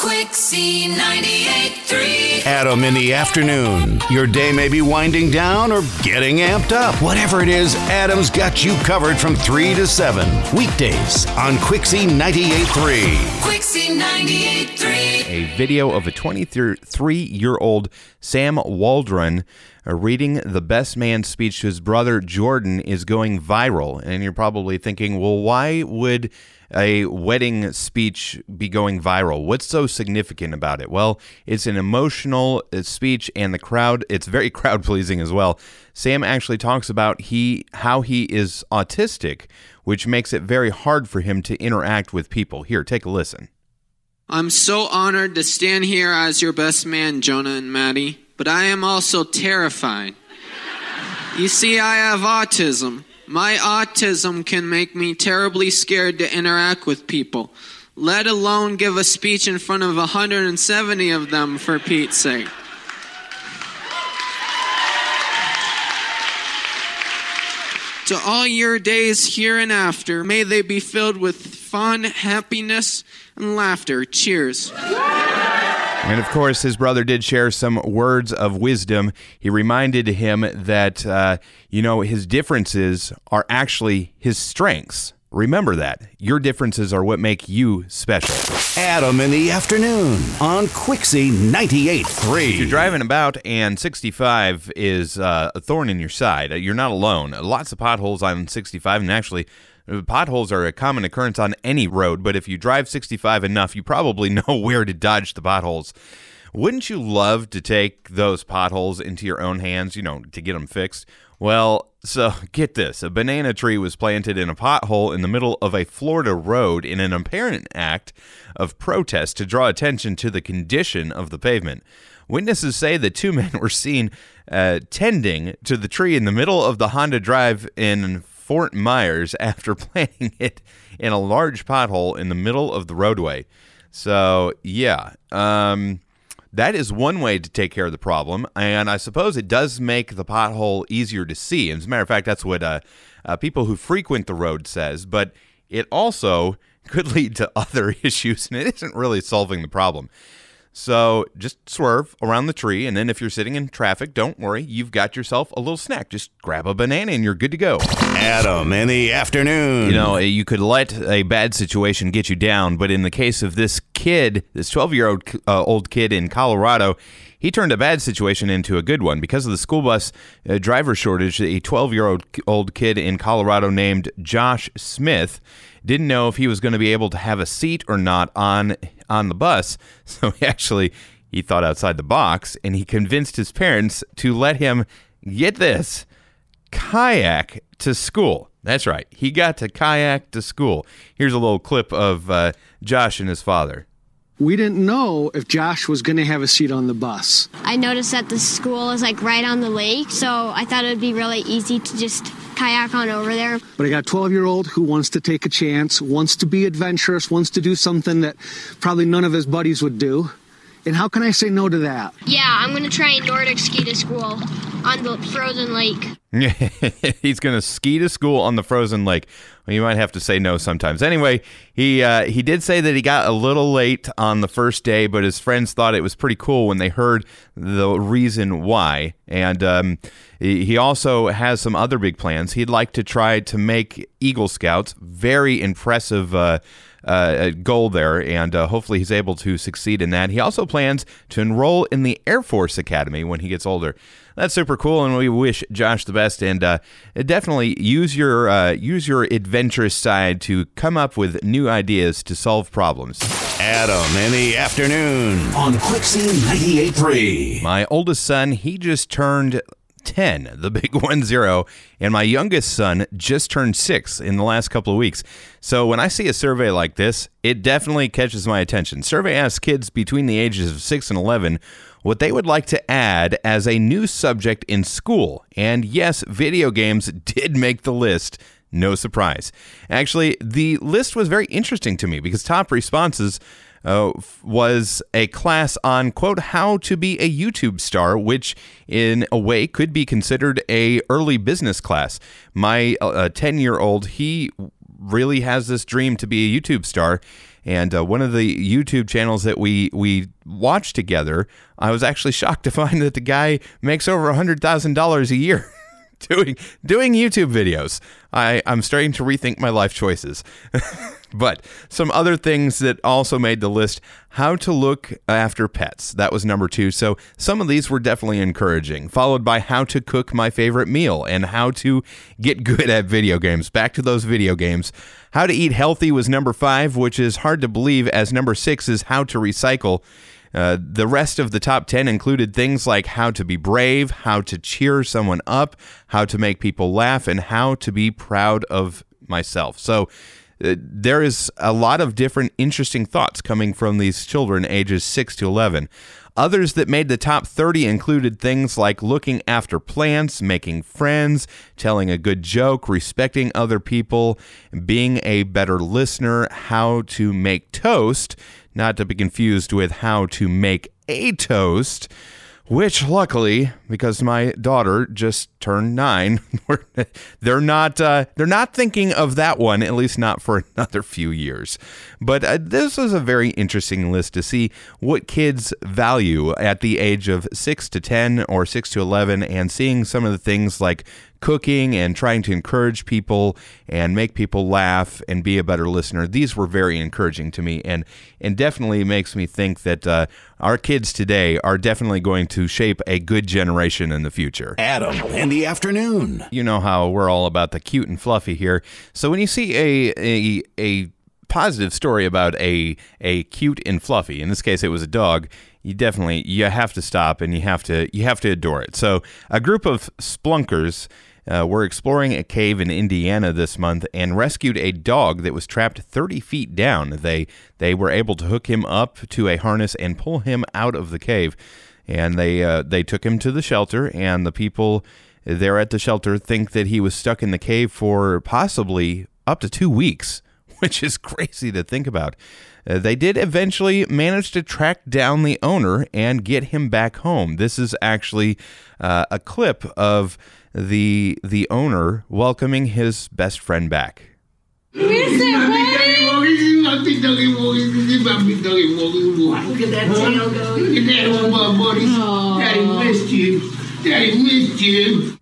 Quixie 98.3. Adam in the afternoon. Your day may be winding down or getting amped up. Whatever it is, Adam's got you covered from 3 to 7. Weekdays on Quixie 98.3. Quixie 98.3. a video of a 23 year old Sam Waldron uh, reading the best man speech to his brother Jordan is going viral. And you're probably thinking, well, why would a wedding speech be going viral? What's so significant about it? Well, it's an emotional uh, speech, and the crowd, it's very crowd pleasing as well. Sam actually talks about he how he is autistic, which makes it very hard for him to interact with people. Here, take a listen. I'm so honored to stand here as your best man, Jonah and Maddie, but I am also terrified. You see, I have autism. My autism can make me terribly scared to interact with people, let alone give a speech in front of 170 of them, for Pete's sake. To all your days here and after, may they be filled with fun, happiness, and laughter. Cheers. And of course, his brother did share some words of wisdom. He reminded him that, uh, you know, his differences are actually his strengths. Remember that. Your differences are what make you special. Adam in the afternoon on Quixie 98.3. If you're driving about and 65 is uh, a thorn in your side, uh, you're not alone. Lots of potholes on 65, and actually, potholes are a common occurrence on any road, but if you drive 65 enough, you probably know where to dodge the potholes. Wouldn't you love to take those potholes into your own hands, you know, to get them fixed? Well, so get this a banana tree was planted in a pothole in the middle of a Florida road in an apparent act of protest to draw attention to the condition of the pavement. Witnesses say the two men were seen uh, tending to the tree in the middle of the Honda Drive in Fort Myers after planting it in a large pothole in the middle of the roadway. So, yeah. Um, that is one way to take care of the problem, and I suppose it does make the pothole easier to see. As a matter of fact, that's what uh, uh, people who frequent the road says. But it also could lead to other issues, and it isn't really solving the problem. So just swerve around the tree, and then if you're sitting in traffic, don't worry, you've got yourself a little snack. Just grab a banana, and you're good to go. Adam in the afternoon. You know, you could let a bad situation get you down, but in the case of this kid, this 12 year old uh, old kid in Colorado, he turned a bad situation into a good one because of the school bus uh, driver shortage. A 12 year old old kid in Colorado named Josh Smith didn't know if he was going to be able to have a seat or not on on the bus, so he actually he thought outside the box and he convinced his parents to let him get this kayak to school. That's right. He got to kayak to school. Here's a little clip of uh, Josh and his father. We didn't know if Josh was going to have a seat on the bus. I noticed that the school is like right on the lake, so I thought it would be really easy to just kayak on over there. But I got a 12 year old who wants to take a chance, wants to be adventurous, wants to do something that probably none of his buddies would do. And how can I say no to that? Yeah, I'm gonna try and Nordic ski to school on the frozen lake. He's going to ski to school on the frozen lake. Well, you might have to say no sometimes. Anyway, he uh, he did say that he got a little late on the first day, but his friends thought it was pretty cool when they heard the reason why. And um, he also has some other big plans. He'd like to try to make Eagle Scouts. Very impressive. Uh, uh, goal there, and uh, hopefully he's able to succeed in that. He also plans to enroll in the Air Force Academy when he gets older. That's super cool, and we wish Josh the best. And uh, definitely use your uh, use your adventurous side to come up with new ideas to solve problems. Adam in the afternoon on Quixie 98.3. My oldest son, he just turned 10, the big one zero, and my youngest son just turned six in the last couple of weeks. So when I see a survey like this, it definitely catches my attention. Survey asks kids between the ages of 6 and 11 what they would like to add as a new subject in school. And yes, video games did make the list. No surprise. Actually, the list was very interesting to me because top responses uh, was a class on quote how to be a YouTube star, which in a way could be considered a early business class. My ten year old he really has this dream to be a YouTube star. And uh, one of the YouTube channels that we we watched together, I was actually shocked to find that the guy makes over hundred thousand dollars a year. doing doing YouTube videos. I, I'm starting to rethink my life choices. but some other things that also made the list how to look after pets. That was number two. So some of these were definitely encouraging, followed by how to cook my favorite meal and how to get good at video games. Back to those video games. How to eat healthy was number five, which is hard to believe, as number six is how to recycle. Uh, the rest of the top 10 included things like how to be brave, how to cheer someone up, how to make people laugh, and how to be proud of myself. So uh, there is a lot of different interesting thoughts coming from these children ages 6 to 11. Others that made the top 30 included things like looking after plants, making friends, telling a good joke, respecting other people, being a better listener, how to make toast, not to be confused with how to make a toast, which luckily, because my daughter just turned nine, they're not uh, they're not thinking of that one, at least not for another few years. But uh, this is a very interesting list to see what kids value at the age of six to ten or six to eleven, and seeing some of the things like cooking and trying to encourage people and make people laugh and be a better listener. These were very encouraging to me and and definitely makes me think that uh, our kids today are definitely going to shape a good generation in the future. Adam in the afternoon. You know how we're all about the cute and fluffy here. So when you see a a a positive story about a a cute and fluffy, in this case it was a dog, you definitely you have to stop and you have to you have to adore it. So a group of spelunkers uh, were exploring a cave in Indiana this month and rescued a dog that was trapped 30 feet down. They they were able to hook him up to a harness and pull him out of the cave, and they uh, they took him to the shelter. And the people there at the shelter think that he was stuck in the cave for possibly up to two weeks, which is crazy to think about. Uh, they did eventually manage to track down the owner and get him back home. This is actually uh, a clip of the the owner welcoming his best friend back. Look at that tail go. Look at that old buddy. Daddy missed you. Daddy missed you.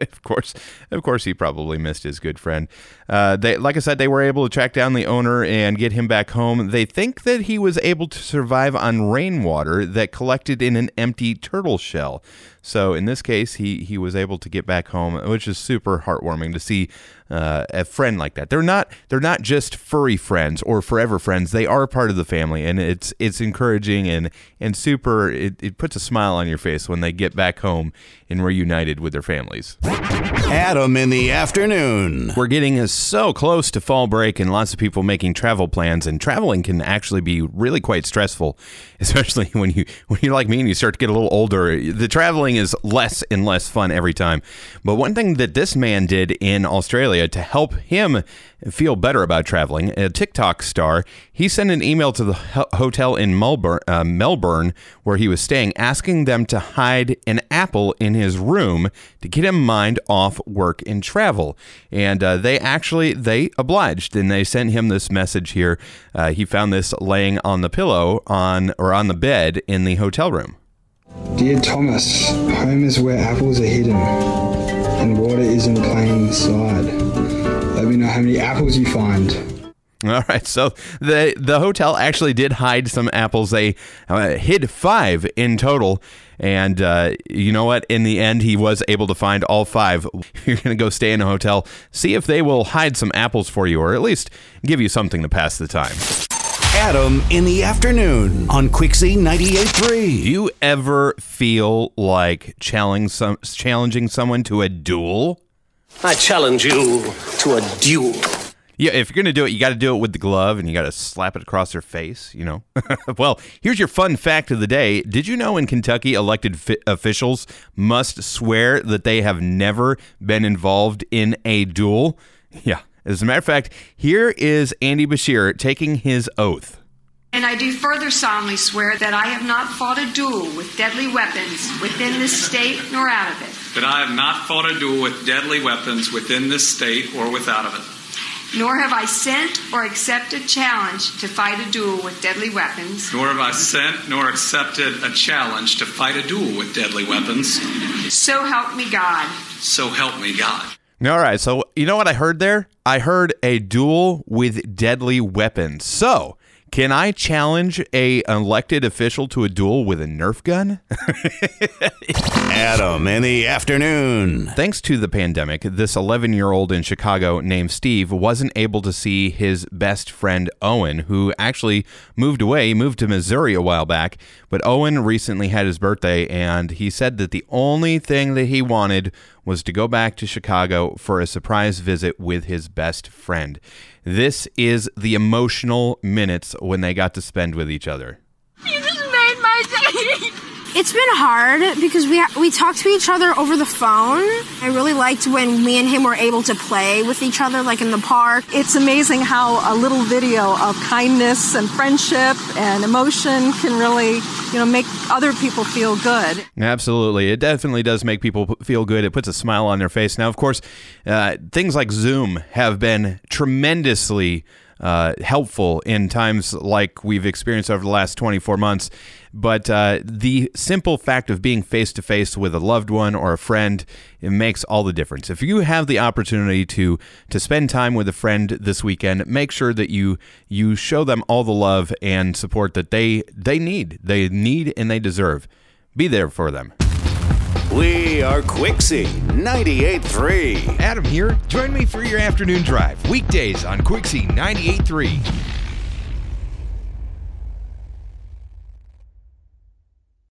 of course, of course, he probably missed his good friend. Uh, they, like I said, they were able to track down the owner and get him back home. They think that he was able to survive on rainwater that collected in an empty turtle shell. So in this case, he he was able to get back home, which is super heartwarming to see uh, a friend like that. They're not they're not just furry friends or forever friends. They are part of the family, and it's it's encouraging and and super. It, it puts a smile on your face when they get back home and reunited with their families. Adam in the afternoon. We're getting so close to fall break, and lots of people making travel plans. And traveling can actually be really quite stressful, especially when you when you're like me and you start to get a little older. The traveling is less and less fun every time. But one thing that this man did in Australia to help him feel better about traveling, a TikTok star, he sent an email to the ho- hotel in Melbourne, uh, Melbourne where he was staying, asking them to hide an apple in his room to get him mind off work and travel. And uh, they actually they obliged, and they sent him this message here. Uh, he found this laying on the pillow on or on the bed in the hotel room. Dear Thomas, home is where apples are hidden and water is in plain sight. Let me know how many apples you find. All right, so the the hotel actually did hide some apples. They uh, hid five in total, and uh, you know what? In the end, he was able to find all five. You're going to go stay in a hotel, see if they will hide some apples for you, or at least give you something to pass the time. Adam in the afternoon on Quixie Do 98.3. you ever feel like challenging some challenging someone to a duel? I challenge you to a duel. Yeah, if you're going to do it, you got to do it with the glove and you got to slap it across their face, you know? well, here's your fun fact of the day. Did you know in Kentucky, elected fi- officials must swear that they have never been involved in a duel? Yeah. As a matter of fact, here is Andy Beshear taking his oath. And I do further solemnly swear that I have not fought a duel with deadly weapons within this state nor out of it. that I have not fought a duel with deadly weapons within this state or without of it. nor have I sent or accepted a challenge to fight a duel with deadly weapons. Nor have I sent nor accepted a challenge to fight a duel with deadly weapons. So help me God. So help me God. All right, so you know what I heard there? I heard a duel with deadly weapons. So, can I challenge a elected official to a duel with a Nerf gun? Adam in the afternoon. Thanks to the pandemic, this 11 year old in Chicago named Steve wasn't able to see his best friend Owen, who actually moved away, moved to Missouri a while back. But Owen recently had his birthday, and he said that the only thing that he wanted was to go back to Chicago for a surprise visit with his best friend. This is the emotional minutes when they got to spend with each other. You just made my day. It's been hard because we we talked to each other over the phone. I really liked when me and him were able to play with each other, like in the park. It's amazing how a little video of kindness and friendship and emotion can really, you know, make other people feel good. Absolutely. It definitely does make people p- feel good. It puts a smile on their face. Now, of course, uh, things like Zoom have been tremendously uh, helpful in times like we've experienced over the last 24 months. But uh, the simple fact of being face to face with a loved one or a friend it makes all the difference. If you have the opportunity to to spend time with a friend this weekend, make sure that you you show them all the love and support that they they need. They need and they deserve. Be there for them. We are Quixie 98.3. Adam here. Join me for your afternoon drive, weekdays on Quixie 98.3.